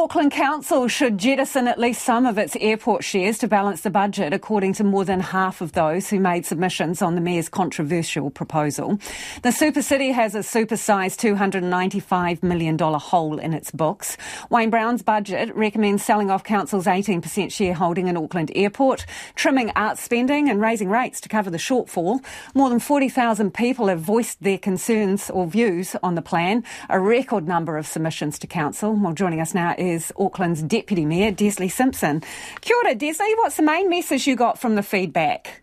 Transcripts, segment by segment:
Auckland Council should jettison at least some of its airport shares to balance the budget, according to more than half of those who made submissions on the Mayor's controversial proposal. The super city has a supersized $295 million hole in its books. Wayne Brown's budget recommends selling off Council's 18% shareholding in Auckland Airport, trimming arts spending and raising rates to cover the shortfall. More than 40,000 people have voiced their concerns or views on the plan, a record number of submissions to Council. Well, joining us now is Auckland's Deputy Mayor, Desley Simpson. Kia ora, Desley. What's the main message you got from the feedback?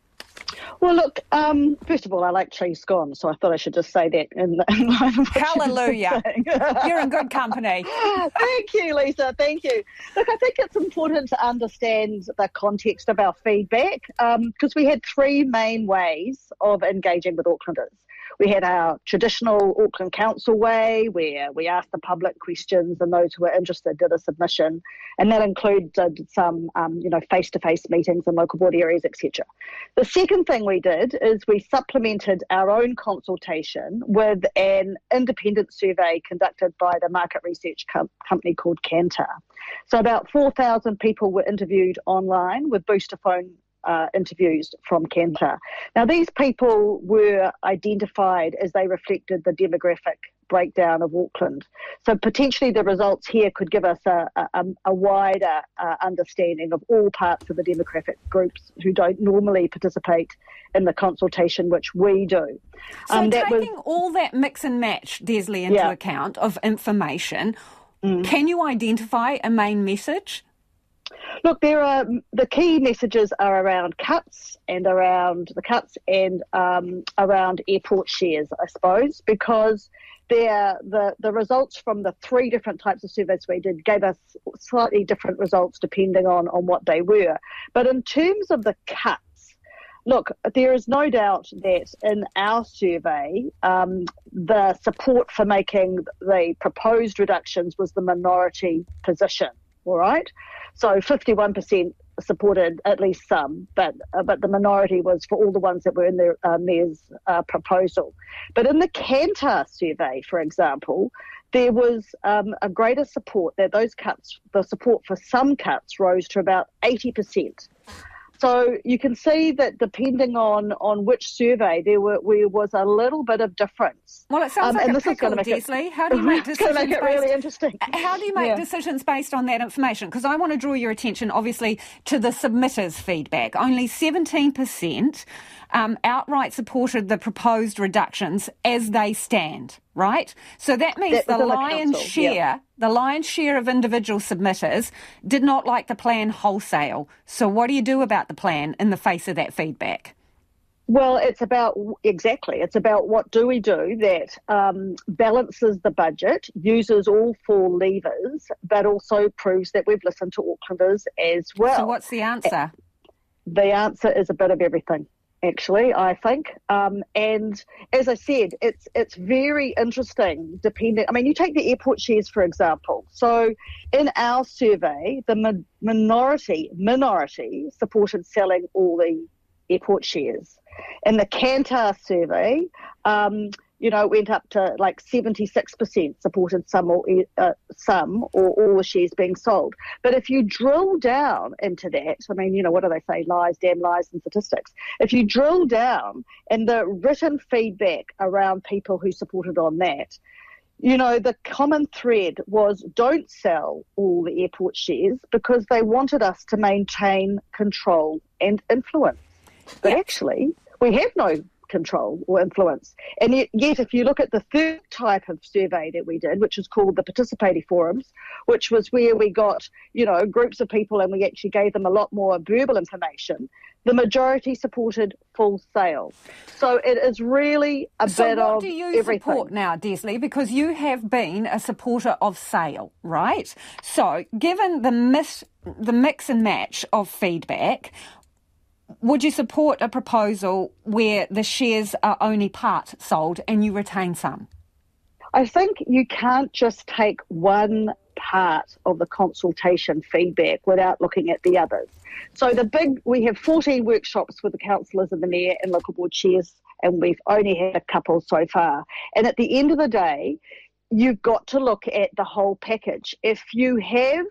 Well, look, um, first of all, I like cheese scones, so I thought I should just say that in, in Hallelujah. You're in good company. Thank you, Lisa. Thank you. Look, I think it's important to understand the context of our feedback because um, we had three main ways of engaging with Aucklanders. We had our traditional Auckland Council way where we asked the public questions and those who were interested did a submission. And that included some, um, you know, face-to-face meetings in local board areas, etc. The second thing we did is we supplemented our own consultation with an independent survey conducted by the market research com- company called Kantar. So about 4,000 people were interviewed online with booster phone uh, interviews from Kantar. Now, these people were identified as they reflected the demographic breakdown of Auckland. So potentially the results here could give us a, a, a wider uh, understanding of all parts of the demographic groups who don't normally participate in the consultation, which we do. So um, taking was, all that mix and match, Desley, into yeah. account of information, mm. can you identify a main message? Look, there are the key messages are around cuts and around the cuts and um, around airport shares, I suppose, because the the results from the three different types of surveys we did gave us slightly different results depending on on what they were. But in terms of the cuts, look, there is no doubt that in our survey, um, the support for making the proposed reductions was the minority position. All right. So 51% supported at least some, but uh, but the minority was for all the ones that were in the uh, mayor's uh, proposal. But in the Kantar survey, for example, there was um, a greater support that those cuts, the support for some cuts rose to about 80%. So you can see that depending on, on which survey, there were there was a little bit of difference. Well, it sounds um, like a pickle, Desley. It, how do you make decisions? make it really interesting. How do you make yeah. decisions based on that information? Because I want to draw your attention, obviously, to the submitters' feedback. Only seventeen percent um, outright supported the proposed reductions as they stand, right? So that means that the lion's council, share, yeah. the lion's share of individual submitters did not like the plan wholesale. So what do you do about the plan in the face of that feedback? Well, it's about exactly. It's about what do we do that um, balances the budget, uses all four levers, but also proves that we've listened to Aucklanders as well. So, what's the answer? The answer is a bit of everything actually, I think. Um, and as I said, it's it's very interesting. Depending, I mean, you take the airport shares for example. So, in our survey, the mi- minority minority supported selling all the airport shares. In the Kantar survey, um, you know, went up to like 76% supported some or uh, some or all the shares being sold. But if you drill down into that, I mean, you know, what do they say? Lies, damn lies, and statistics. If you drill down in the written feedback around people who supported on that, you know, the common thread was don't sell all the airport shares because they wanted us to maintain control and influence. But actually, we have no control or influence. And yet, yet, if you look at the third type of survey that we did, which is called the participatory forums, which was where we got, you know, groups of people and we actually gave them a lot more verbal information, the majority supported full sale. So it is really a so bit what of do you everything. support now, Desley? Because you have been a supporter of sale, right? So given the mis- the mix and match of feedback, would you support a proposal where the shares are only part sold and you retain some? I think you can't just take one part of the consultation feedback without looking at the others. So the big, we have 14 workshops with the councillors and the mayor and local board chairs, and we've only had a couple so far. And at the end of the day, you've got to look at the whole package. If you have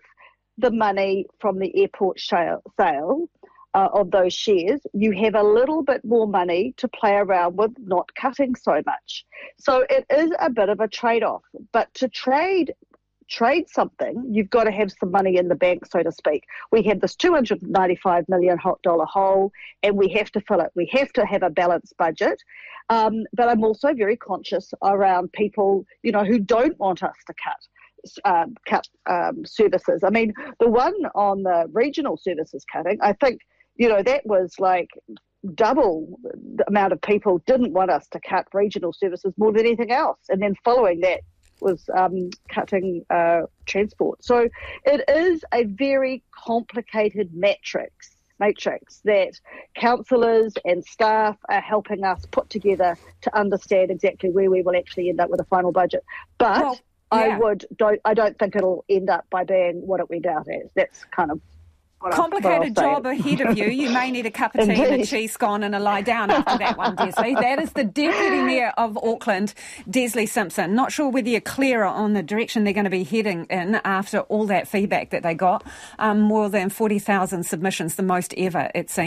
the money from the airport sale, sale uh, of those shares, you have a little bit more money to play around with not cutting so much. So it is a bit of a trade off. But to trade trade something, you've got to have some money in the bank, so to speak. We have this $295 million hole and we have to fill it. We have to have a balanced budget. Um, but I'm also very conscious around people, you know, who don't want us to cut. Um, cut um, services. I mean, the one on the regional services cutting, I think, you know, that was like double the amount of people didn't want us to cut regional services more than anything else. And then following that, was um, cutting uh, transport. So it is a very complicated matrix matrix that councillors and staff are helping us put together to understand exactly where we will actually end up with a final budget. But well, yeah. I would don't I don't think it'll end up by being what it went out as. That's kind of complicated job ahead of you. You may need a cup of tea and a cheese scone and a lie down after that one, Desley. That is the Deputy Mayor of Auckland, Desley Simpson. Not sure whether you're clearer on the direction they're going to be heading in after all that feedback that they got. Um, more than 40,000 submissions, the most ever, it seems.